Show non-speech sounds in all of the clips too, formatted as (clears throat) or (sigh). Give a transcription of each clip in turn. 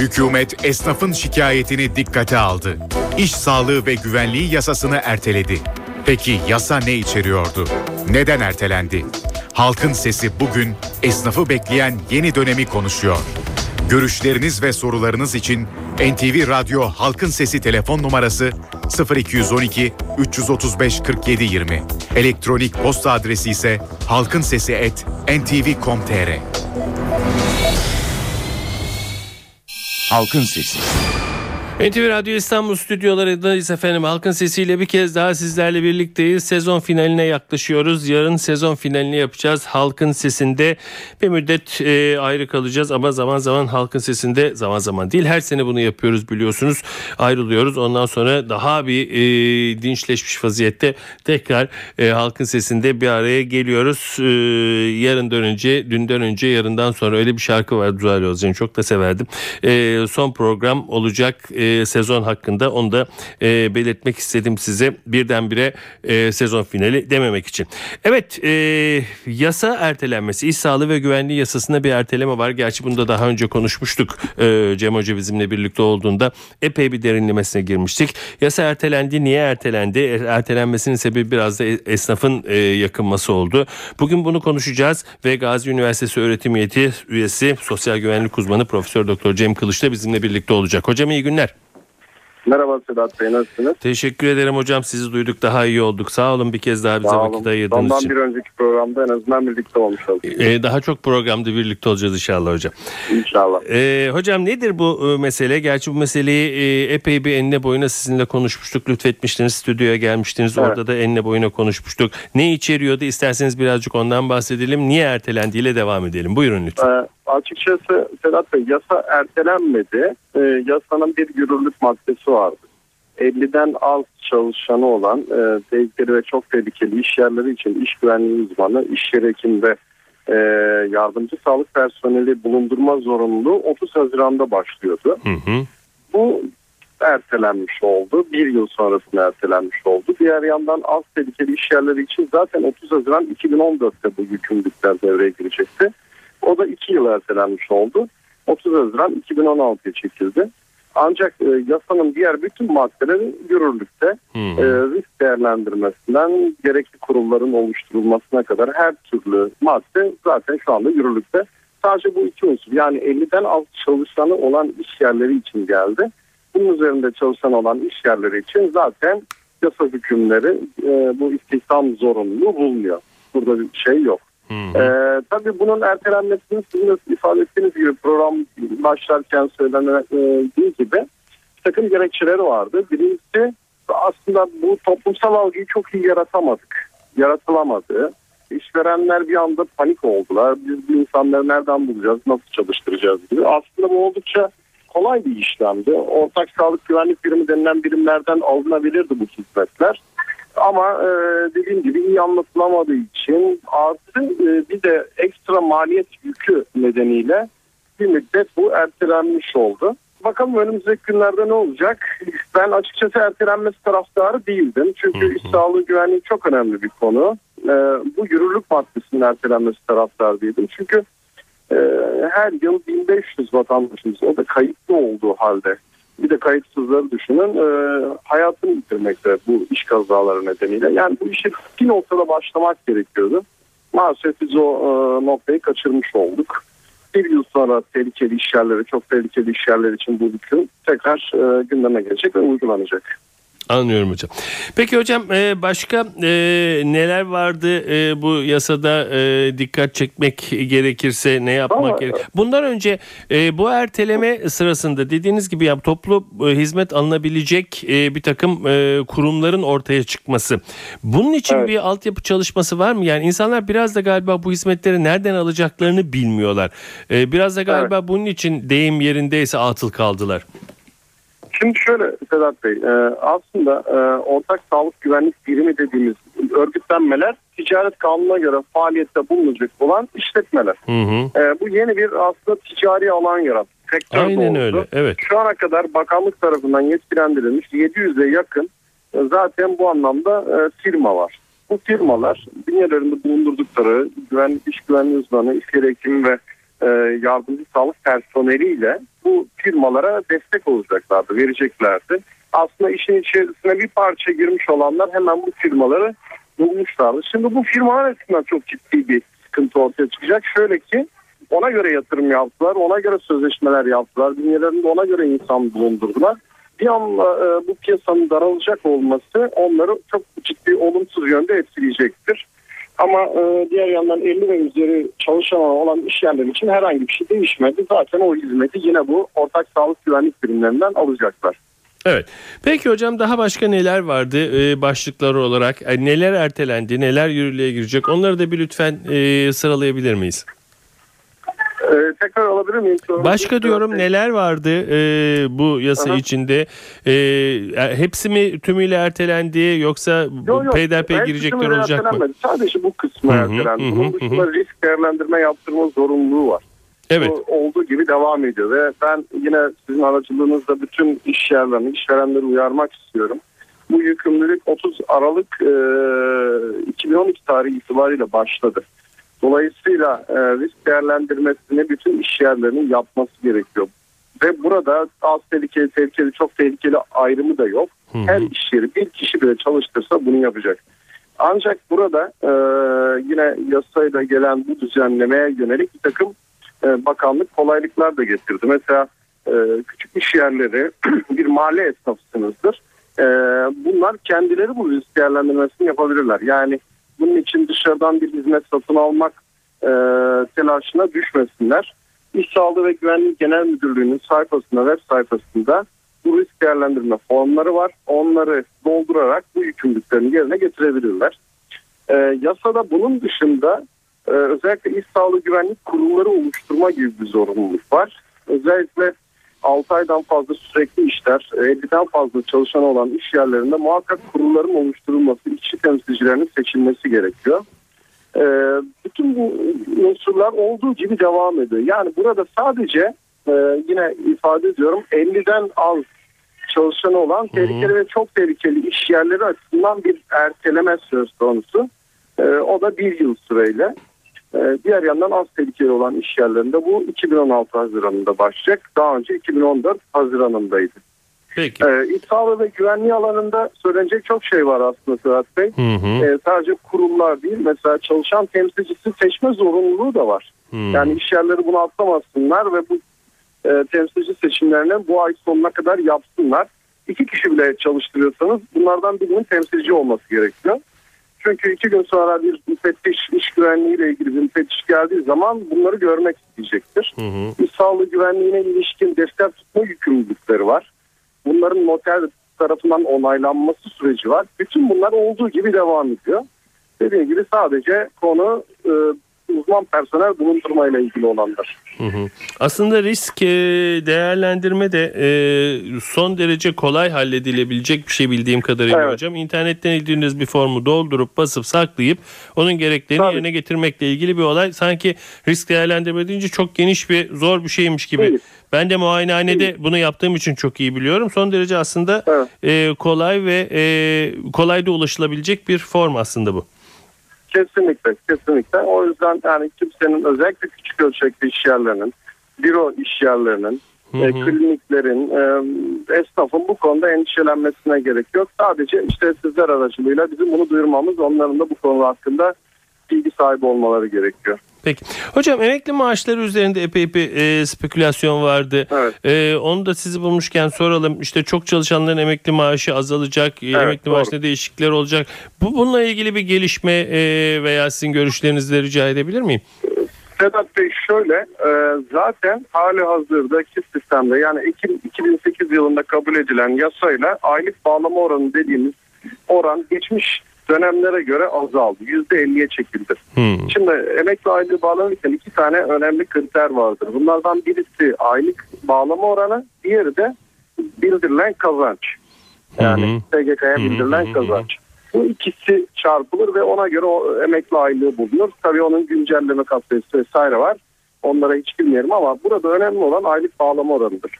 Hükümet esnafın şikayetini dikkate aldı. İş sağlığı ve güvenliği yasasını erteledi. Peki yasa ne içeriyordu? Neden ertelendi? Halkın sesi bugün esnafı bekleyen yeni dönemi konuşuyor. Görüşleriniz ve sorularınız için NTV Radyo Halkın Sesi telefon numarası 0212 335 47 20. Elektronik posta adresi ise halkinsesi@ntv.com.tr. Halkın Sesi. NTV Radyo İstanbul stüdyolarındayız efendim. Halkın sesiyle bir kez daha sizlerle birlikteyiz. Sezon finaline yaklaşıyoruz. Yarın sezon finalini yapacağız. Halkın sesinde bir müddet e, ayrı kalacağız ama zaman zaman halkın sesinde zaman zaman değil her sene bunu yapıyoruz biliyorsunuz. Ayrılıyoruz. Ondan sonra daha bir e, dinçleşmiş vaziyette tekrar e, halkın sesinde bir araya geliyoruz. E, yarından önce, dünden önce, yarından sonra öyle bir şarkı var Zuhal Özcan'ı çok da severdim. E, son program olacak. E, sezon hakkında onu da e, belirtmek istedim size birdenbire e, sezon finali dememek için. Evet e, yasa ertelenmesi iş sağlığı ve güvenliği yasasında bir erteleme var. Gerçi bunu da daha önce konuşmuştuk e, Cem Hoca bizimle birlikte olduğunda epey bir derinlemesine girmiştik. Yasa ertelendi niye ertelendi? Ertelenmesinin sebebi biraz da esnafın e, yakınması oldu. Bugün bunu konuşacağız ve Gazi Üniversitesi öğretim üyeti üyesi sosyal güvenlik uzmanı Profesör Doktor Cem Kılıç da bizimle birlikte olacak. Hocam iyi günler. Merhaba Sedat Bey nasılsınız? Teşekkür ederim hocam sizi duyduk daha iyi olduk. Sağ olun bir kez daha bize Sağ vakit olun. ayırdığınız Ondan için. bir önceki programda en azından birlikte olmuş olduk. Ee, daha çok programda birlikte olacağız inşallah hocam. İnşallah. Ee, hocam nedir bu e, mesele? Gerçi bu meseleyi e, epey bir enine boyuna sizinle konuşmuştuk. Lütfetmiştiniz stüdyoya gelmiştiniz. Evet. Orada da enine boyuna konuşmuştuk. Ne içeriyordu isterseniz birazcık ondan bahsedelim. Niye ertelendiğiyle devam edelim. Buyurun lütfen. Ee, açıkçası Sedat Bey yasa ertelenmedi. Ee, yasanın bir yürürlük maddesi vardı. 50'den az çalışanı olan e, tehlikeli ve çok tehlikeli iş yerleri için iş güvenliği uzmanı, iş yeri hekim ve e, yardımcı sağlık personeli bulundurma zorunluluğu 30 Haziran'da başlıyordu. Hı hı. Bu ertelenmiş oldu. Bir yıl sonrasında ertelenmiş oldu. Diğer yandan az tehlikeli iş yerleri için zaten 30 Haziran 2014'te bu yükümlülükler devreye girecekti. O da iki yıl ertelenmiş oldu. 30 Haziran 2016'ya çekildi. Ancak e, yasanın diğer bütün maddeleri yürürlükte. E, risk değerlendirmesinden gerekli kurulların oluşturulmasına kadar her türlü madde zaten şu anda yürürlükte. Sadece bu iki unsur yani 50'den az çalışanı olan iş yerleri için geldi. Bunun üzerinde çalışan olan iş yerleri için zaten yasa hükümleri e, bu istihdam zorunluluğu bulmuyor. Burada bir şey yok. Hı. Ee, tabii bunun ertelenmesinin sizin de ifade ettiğiniz gibi program başlarken söylendiği gibi bir takım gerekçeleri vardı. Birincisi aslında bu toplumsal algıyı çok iyi yaratamadık. Yaratılamadı. İşverenler bir anda panik oldular. Biz bu insanları nereden bulacağız, nasıl çalıştıracağız gibi. Aslında bu oldukça kolay bir işlemdi. Ortak sağlık güvenlik birimi denilen birimlerden alınabilirdi bu hizmetler. Ama e, dediğim gibi iyi anlatılamadığı için artı e, bir de ekstra maliyet yükü nedeniyle bir müddet bu ertelenmiş oldu. Bakalım önümüzdeki günlerde ne olacak? Ben açıkçası ertelenmesi taraftarı değildim. Çünkü Hı hı. iş sağlığı güvenliği çok önemli bir konu. E, bu yürürlük maddesinin ertelenmesi taraftarı değildim. Çünkü e, her yıl 1500 vatandaşımız o da kayıtlı olduğu halde bir de kayıtsızları düşünün e, hayatını bitirmekte bu iş kazaları nedeniyle. Yani bu işe bir noktada başlamak gerekiyordu. Maalesef biz o e, noktayı kaçırmış olduk. Bir yıl sonra tehlikeli iş yerleri, çok tehlikeli iş yerleri için bu hüküm tekrar e, gündeme gelecek ve uygulanacak. Anlıyorum hocam. Peki hocam e, başka e, neler vardı e, bu yasada dikkat çekmek gerekirse ne yapmak Ama- gerek? Bundan önce bu erteleme sırasında dediğiniz gibi ya toplu hizmet alınabilecek bir takım kurumların ortaya çıkması. Bunun için Evet. bir altyapı çalışması var mı? Yani insanlar biraz da galiba bu hizmetleri nereden alacaklarını bilmiyorlar. Biraz da galiba bunun için deyim yerindeyse atıl kaldılar. Şimdi şöyle Sedat Bey, e, aslında e, ortak sağlık güvenlik birimi dediğimiz örgütlenmeler ticaret kanununa göre faaliyette bulunacak olan işletmeler. Hı hı. E, bu yeni bir aslında ticari alan yarattı. Sektör Aynen doğrusu. öyle. Evet. Şu ana kadar bakanlık tarafından yetkilendirilmiş 700'e yakın e, zaten bu anlamda e, firma var. Bu firmalar bünyelerinde bulundurdukları güvenlik, iş güvenliği uzmanı, iş yeri hekimi ve e, yardımcı sağlık personeliyle bu firmalara destek olacaklardı, vereceklerdi. Aslında işin içerisine bir parça girmiş olanlar hemen bu firmaları bulmuşlardı. Şimdi bu firmalar açısından çok ciddi bir sıkıntı ortaya çıkacak. Şöyle ki ona göre yatırım yaptılar, ona göre sözleşmeler yaptılar, dünyalarında ona göre insan bulundurdular. Bir anda e, bu piyasanın daralacak olması onları çok ciddi olumsuz yönde etkileyecektir. Ama e, diğer yandan 50 ve üzeri çalışan olan iş yerleri için herhangi bir şey değişmedi. Zaten o hizmeti yine bu ortak sağlık güvenlik birimlerinden alacaklar. Evet. Peki hocam daha başka neler vardı e, başlıkları olarak? E, neler ertelendi, neler yürürlüğe girecek? Onları da bir lütfen e, sıralayabilir miyiz? Ee, tekrar alabilir miyim? Başka diyorum neler vardı e, bu yasa Aha. içinde? E, hepsi mi tümüyle ertelendi yoksa Yok, yok. peyderpey girecekler olacak mı? Sadece bu kısmı Hı hı, ertelendi. Bunun dışında risk değerlendirme yaptırma zorunluluğu var. Evet. Bu olduğu gibi devam ediyor ve ben yine sizin aracılığınızda bütün iş yerlerini, işverenleri uyarmak istiyorum. Bu yükümlülük 30 Aralık e, 2012 tarihi itibariyle başladı. Dolayısıyla e, risk değerlendirmesini bütün iş yerlerinin yapması gerekiyor. Ve burada az tehlikeli, tehlikeli, çok tehlikeli ayrımı da yok. Hı. Her iş yeri bir kişi bile çalıştırsa bunu yapacak. Ancak burada e, yine yasayla gelen bu düzenlemeye yönelik bir takım e, bakanlık kolaylıklar da getirdi. Mesela e, küçük iş yerleri (clears throat) bir mahalle esnafısınızdır. E, bunlar kendileri bu risk değerlendirmesini yapabilirler. Yani bunun için dışarıdan bir hizmet satın almak e, telaşına düşmesinler. İş Sağlığı ve Güvenlik Genel Müdürlüğü'nün sayfasında, web sayfasında bu risk değerlendirme formları var. Onları doldurarak bu yükümlülüklerini yerine getirebilirler. E, yasada bunun dışında e, özellikle iş sağlığı güvenlik kurulları oluşturma gibi bir zorunluluk var. Özellikle 6 aydan fazla sürekli işler, 50'den fazla çalışan olan iş yerlerinde muhakkak kurulların oluşturulması, işçi temsilcilerinin seçilmesi gerekiyor. E, bütün bu unsurlar olduğu gibi devam ediyor. Yani burada sadece e, yine ifade ediyorum 50'den az çalışanı olan tehlikeli ve çok tehlikeli iş yerleri açısından bir erteleme söz konusu. E, o da bir yıl süreyle. E, diğer yandan az tehlikeli olan iş yerlerinde bu 2016 Haziran'ında başlayacak. Daha önce 2014 Haziran'ındaydı. Peki. E, İç sağlığı ve güvenliği alanında söylenecek çok şey var aslında Sedat Bey. Hı hı. E, sadece kurumlar değil mesela çalışan temsilcisi seçme zorunluluğu da var. hı. Yani iş yerleri bunu atlamasınlar ve bu e, temsilci seçimlerini bu ay sonuna kadar yapsınlar. İki kişi bile çalıştırıyorsanız bunlardan birinin temsilci olması gerekiyor. Çünkü iki gün sonra bir müfettiş iş güvenliği ile ilgili bir müfettiş geldiği zaman bunları görmek isteyecektir. Hı hı. İş sağlığı güvenliğine ilişkin defter tutma yükümlülükleri var. Bunların noter tarafından onaylanması süreci var. Bütün bunlar olduğu gibi devam ediyor. Dediğim gibi sadece konu e, uzman personel bulundurmayla ilgili olanlar. Hı hı. Aslında risk e, değerlendirme de e, son derece kolay halledilebilecek bir şey bildiğim kadarıyla Evet. hocam. İnternetten indirdiğiniz bir formu doldurup basıp saklayıp onun gereklerini Tabii. yerine getirmekle ilgili bir olay. Sanki risk değerlendirme deyince çok geniş bir zor bir şeymiş gibi. Değil. Ben de muayenehanede bunu yaptığım için çok iyi biliyorum. Son derece aslında Evet. e, kolay ve kolay da ulaşılabilecek bir form aslında bu. Kesinlikle, kesinlikle. O yüzden yani kimsenin özellikle küçük ölçekli iş yerlerinin, büro iş yerlerinin, Hı e, hı. kliniklerin, e, esnafın bu konuda endişelenmesine gerek yok. Sadece işte sizler aracılığıyla bizim bunu duyurmamız, onların da bu konu hakkında bilgi sahibi olmaları gerekiyor. Peki. Hocam emekli maaşları üzerinde epey bir e, spekülasyon vardı. Evet. E, onu da sizi bulmuşken soralım. İşte çok çalışanların emekli maaşı azalacak. e, emekli doğru. maaşında değişiklikler olacak. Bu bununla ilgili bir gelişme e, veya sizin görüşlerinizi de rica edebilir miyim? Sedat Bey şöyle e, zaten hali hazırdaki sistemde yani Ekim 2008 yılında kabul edilen yasayla aylık bağlama oranı dediğimiz oran geçmiş dönemlere göre azaldı. %50'ye çekildi. Hmm. Şimdi emekli aylığı bağlanırken iki tane önemli kriter vardır. Bunlardan birisi aylık bağlama oranı, diğeri de bildirilen kazanç. Yani SGK'ya bildirilen hı. kazanç. Bu ikisi çarpılır ve ona göre o emekli aylığı bulunur. Tabii onun güncelleme katsayısı vesaire var. Onlara hiç bilmiyorum ama burada önemli olan aylık bağlama oranıdır.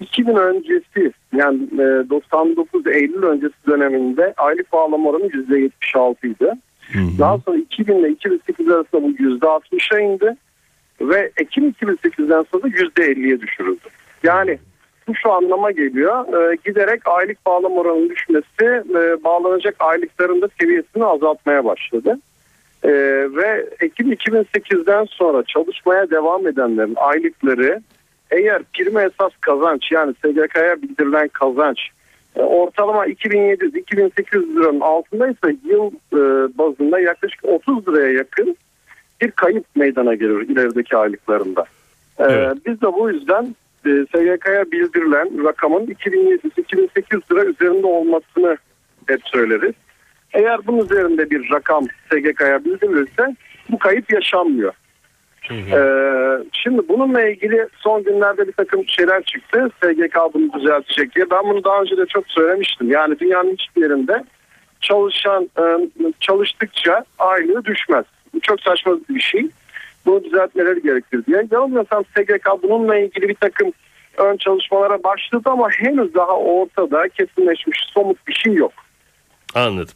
2000 öncesi yani e, 99 Eylül öncesi döneminde aylık bağlama oranı %76 idi. Daha sonra 2000 ile 2008 arasında bu %60'a indi. ve Ekim 2008'den sonra %50'ye düşürüldü. Yani bu şu anlama geliyor. E, giderek aylık bağlam oranının düşmesi e, bağlanacak aylıkların da seviyesini azaltmaya başladı. E, ve Ekim 2008'den sonra çalışmaya devam edenlerin aylıkları eğer prime esas kazanç yani SGK'ya bildirilen kazanç e, ortalama 2700-2800 liranın altındaysa yıl e, bazında yaklaşık 30 liraya yakın bir kayıp meydana gelir ilerideki aylıklarında. E, Evet. Biz de bu yüzden SGK'ya bildirilen rakamın 2700-2800 lira üzerinde olmasını hep söyleriz. Eğer bunun üzerinde bir rakam SGK'ya bildirilirse bu kayıp yaşanmıyor. Ee, şimdi bununla ilgili son günlerde bir takım şeyler çıktı. SGK bunu düzeltecek diye. Ben bunu daha önce de çok söylemiştim. Yani dünyanın hiçbir yerinde çalışan e, çalıştıkça aylığı düşmez. Bu çok saçma bir şey. Bunu düzeltmeleri gerekir diye. Yanılmıyorsam SGK bununla ilgili bir takım ön çalışmalara başladı ama henüz daha ortada kesinleşmiş somut bir şey yok. Anladım.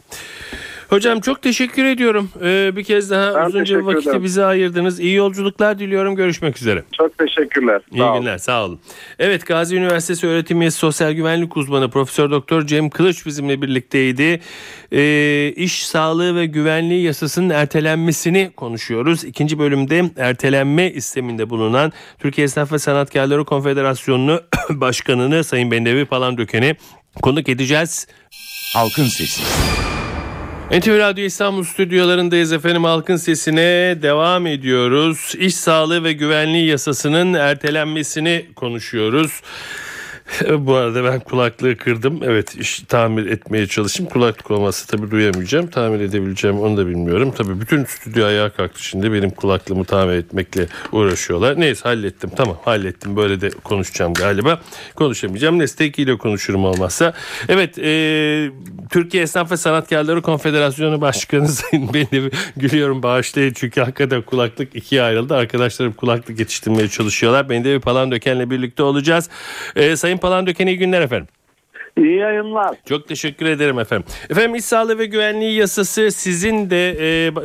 Hocam çok teşekkür ediyorum. Ee, bir kez daha Ben uzunca bir vakiti ederim. bize ayırdınız. İyi yolculuklar diliyorum. Görüşmek üzere. Çok teşekkürler. İyi Sağ olun. günler. Sağ olun. Evet Gazi Üniversitesi öğretim üyesi sosyal güvenlik uzmanı Profesör Doktor Cem Kılıç bizimle birlikteydi. Ee, iş sağlığı ve güvenliği yasasının ertelenmesini konuşuyoruz. İkinci bölümde ertelenme isteminde bulunan Türkiye Esnaf ve Sanatkarları Konfederasyonu (coughs) Başkanı'nı Sayın Bendevi Palandöken'i konuk edeceğiz. Halkın Sesi. NTV Radyo İstanbul stüdyolarındayız efendim halkın sesine devam ediyoruz. İş sağlığı ve güvenliği yasasının ertelenmesini konuşuyoruz. (laughs) Bu arada ben kulaklığı kırdım. Evet iş tamir etmeye çalışayım. Kulaklık olmazsa tabii duyamayacağım. Tamir edebileceğim onu da bilmiyorum. Tabii bütün stüdyo ayağa kalktı şimdi. Benim kulaklığımı tamir etmekle uğraşıyorlar. Neyse hallettim. Tamam hallettim. Böyle de konuşacağım galiba. Konuşamayacağım. Neyse tekiyle konuşurum olmazsa. Evet e, Türkiye Esnaf ve Sanatkarları Konfederasyonu Başkanı (laughs) Sayın ben de gülüyorum bağışlayın. Çünkü hakikaten kulaklık ikiye ayrıldı. Arkadaşlarım kulaklık yetiştirmeye çalışıyorlar. Ben de bir Palandöken'le birlikte olacağız. E, Sayın Palandöken iyi günler efendim. İyi yayınlar. Çok teşekkür ederim efendim. Efendim iş sağlığı ve güvenliği yasası sizin de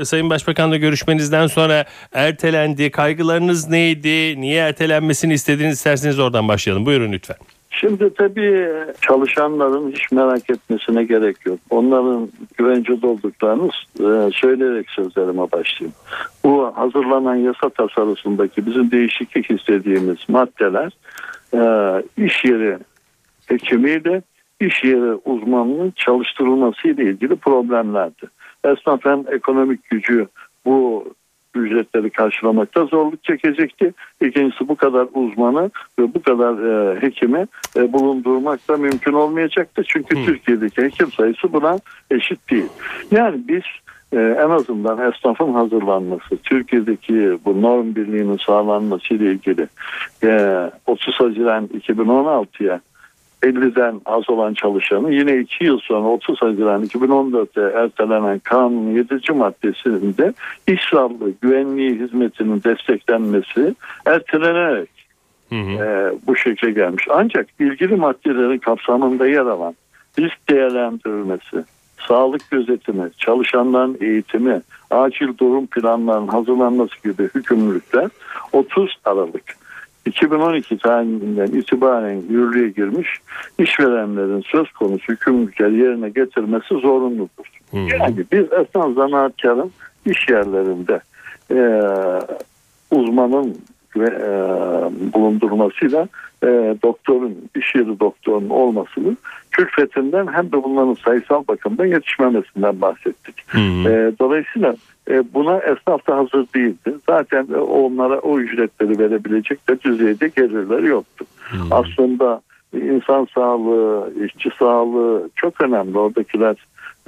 e, Sayın Başbakan'la görüşmenizden sonra ertelendi. Kaygılarınız neydi? Niye ertelenmesini istediğiniz isterseniz oradan başlayalım. Buyurun lütfen. Şimdi tabii çalışanların hiç merak etmesine gerek yok. Onların güvencede olduklarını e, söyleyerek sözlerime başlayayım. Bu hazırlanan yasa tasarısındaki bizim değişiklik istediğimiz maddeler e, iş yeri hekimiyle iş yeri uzmanının çalıştırılması ile ilgili problemlerdi. Esnaf hem ekonomik gücü bu ücretleri karşılamakta zorluk çekecekti. İkincisi bu kadar uzmanı ve bu kadar e, hekimi e, bulundurmak da mümkün olmayacaktı. Çünkü Hı. Türkiye'deki hekim sayısı buna eşit değil. Yani biz e, en azından esnafın hazırlanması, Türkiye'deki bu norm birliğinin sağlanması ile ilgili e, 30 Haziran 2016'ya 50'den az olan çalışanı yine 2 yıl sonra 30 Haziran 2014'te ertelenen kanunun 7. maddesinde iş sağlığı güvenliği hizmetinin desteklenmesi ertelenerek Hı hı. e, bu şekle gelmiş. Ancak ilgili maddelerin kapsamında yer alan risk değerlendirilmesi, sağlık gözetimi, çalışanların eğitimi, acil durum planlarının hazırlanması gibi hükümlülükler 30 Aralık 2012 tarihinden itibaren yürürlüğe girmiş işverenlerin söz konusu hükümlülükleri yerine getirmesi zorunludur. Hı. Yani biz esnaf zanaatkarın iş yerlerinde e, uzmanın ve e, bulundurmasıyla e, doktorun, iş yeri doktorunun olmasını külfetinden hem de bunların sayısal bakımdan yetişmemesinden bahsettik. Hı hı. E, dolayısıyla e, buna esnaf da hazır değildi. Zaten e, onlara o ücretleri verebilecek de düzeyde gelirleri yoktu. Hı. Aslında insan sağlığı, işçi sağlığı çok önemli. Oradakiler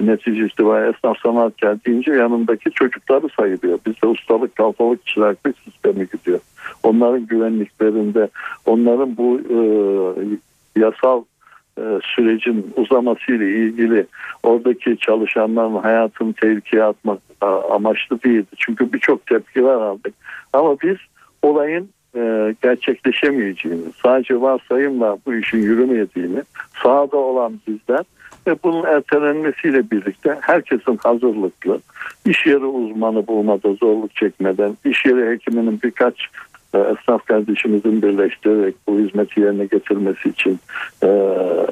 netice itibariyle esnaf sanatkar deyince yanındaki çocukları sayılıyor. Bizde ustalık, kalfalık, çıraklık sistemi gidiyor. Onların güvenliklerinde, onların bu e, yasal e, sürecin uzamasıyla ilgili oradaki çalışanların hayatını tehlikeye atmak amaçlı değildi. Çünkü birçok tepkiler aldık. Ama biz olayın e, gerçekleşemeyeceğini, sadece varsayımla bu işin yürümediğini sahada olan bizler ve bunun ertelenmesiyle birlikte herkesin hazırlıklı, iş yeri uzmanı bulmada zorluk çekmeden, iş yeri hekiminin birkaç e, esnaf kardeşimizin birleştirerek bu hizmeti yerine getirmesi için e,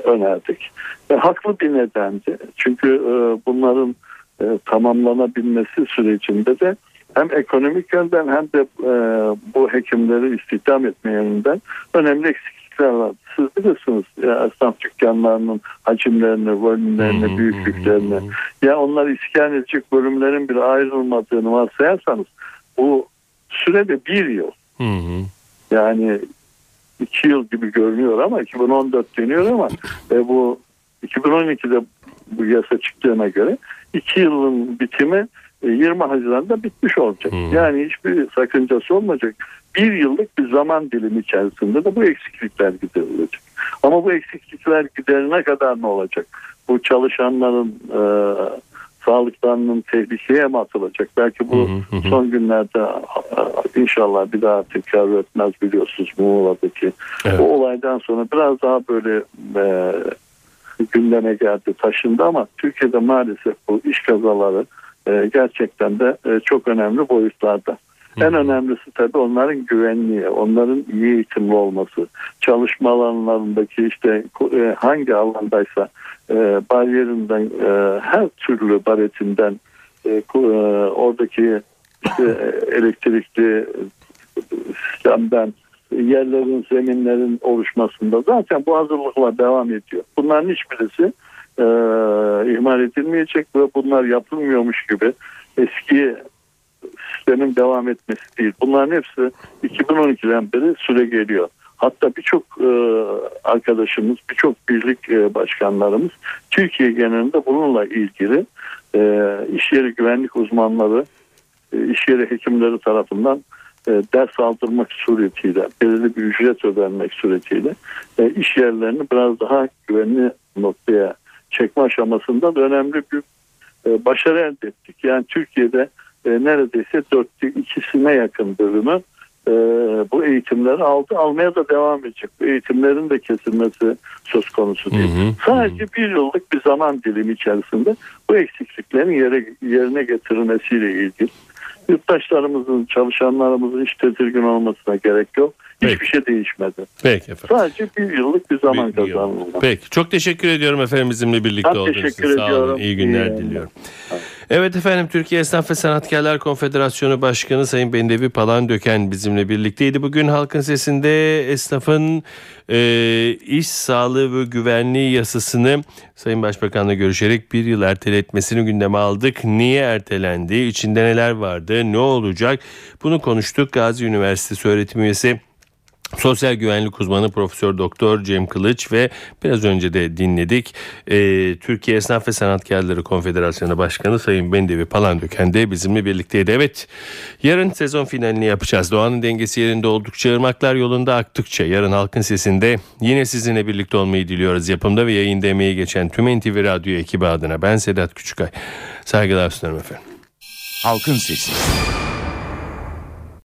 önerdik. Ve haklı bir nedendi. Çünkü e, bunların e, tamamlanabilmesi sürecinde de hem ekonomik yönden hem de e, bu hekimleri istihdam etme yönünden önemli eksiklikler bilirsiniz ya, esnaf dükkanlarının hacimlerini, volümlerini, büyüklüklerini. Ya onlar iskan edecek bölümlerin bile ayrılmadığını varsayarsanız bu sürede bir yıl. Yani iki yıl gibi görünüyor ama 2014 deniyor ama e, bu 2012'de bu yasa çıktığına göre iki yılın bitimi e, 20 Haziran'da bitmiş olacak. Hmm. Yani hiçbir sakıncası olmayacak. Bir yıllık bir zaman dilimi içerisinde de bu eksiklikler giderilecek. Ama bu eksiklikler giderine kadar ne olacak? Bu çalışanların e, sağlıklarının tehlikeye mi atılacak? Belki bu Hı hı hı. son günlerde inşallah bir daha tekrar etmez biliyorsunuz Muğla'daki Evet. o olaydan sonra biraz daha böyle e, gündeme geldi taşındı ama Türkiye'de maalesef bu iş kazaları e, gerçekten de e, çok önemli boyutlarda. En önemlisi tabii onların güvenliği, onların iyi eğitimli olması, çalışma alanlarındaki işte e, hangi alandaysa e, bariyerinden, e, her türlü baretinden, oradaki işte (laughs) elektrikli sistemden, yerlerin, zeminlerin oluşmasında zaten bu hazırlıklar devam ediyor. Bunların hiçbirisi e, ihmal edilmeyecek ve bunlar yapılmıyormuş gibi eski sistemin devam etmesi değil. Bunların hepsi 2012'den beri süre geliyor. Hatta birçok e, arkadaşımız, birçok birlik e, başkanlarımız Türkiye genelinde bununla ilgili e, iş yeri güvenlik uzmanları, e, iş yeri hekimleri tarafından e, ders aldırmak suretiyle, belirli bir ücret ödenmek suretiyle e, iş yerlerini biraz daha güvenli noktaya çekme aşamasında da önemli bir e, başarı elde ettik. Yani Türkiye'de e, neredeyse dörtte ikisine yakın bölümü e, bu eğitimleri aldı. Almaya da devam edecek. Bu eğitimlerin de kesilmesi söz konusu değil. Hı hı. Sadece bir yıllık bir zaman dilimi içerisinde bu eksikliklerin yere, yerine getirilmesiyle ilgili. Yurttaşlarımızın, çalışanlarımızın hiç tedirgin olmasına gerek yok. Hiçbir Peki. şey değişmedi. Peki efendim. Sadece bir yıllık bir zaman kazanıldı. Peki çok teşekkür ediyorum efendim bizimle birlikte Ben olduğunuz için. teşekkür Sağ olun. ediyorum. İyi günler İyi diliyorum. Evet efendim Türkiye Esnaf ve Sanatkarlar Konfederasyonu Başkanı Sayın Bendevi Palandöken bizimle birlikteydi. Bugün Halkın Sesi'nde esnafın e, iş sağlığı ve güvenliği yasasını Sayın Başbakan'la görüşerek bir yıl erteletmesini gündeme aldık. Niye ertelendi? İçinde neler vardı? Ne olacak? Bunu konuştuk. Gazi Üniversitesi öğretim üyesi Sosyal güvenlik uzmanı Profesör Doktor Cem Kılıç ve biraz önce de dinledik e, Türkiye Esnaf ve Sanatkarları Konfederasyonu Başkanı Sayın Bendevi Palandöken de bizimle birlikteydi. Evet yarın sezon finalini yapacağız. Doğanın dengesi yerinde oldukça ırmaklar yolunda aktıkça yarın halkın sesinde yine sizinle birlikte olmayı diliyoruz. Yapımda ve yayında emeği geçen tüm NTV Radyo ekibi adına ben Sedat Küçükay. Saygılar sunarım efendim. Halkın Sesi.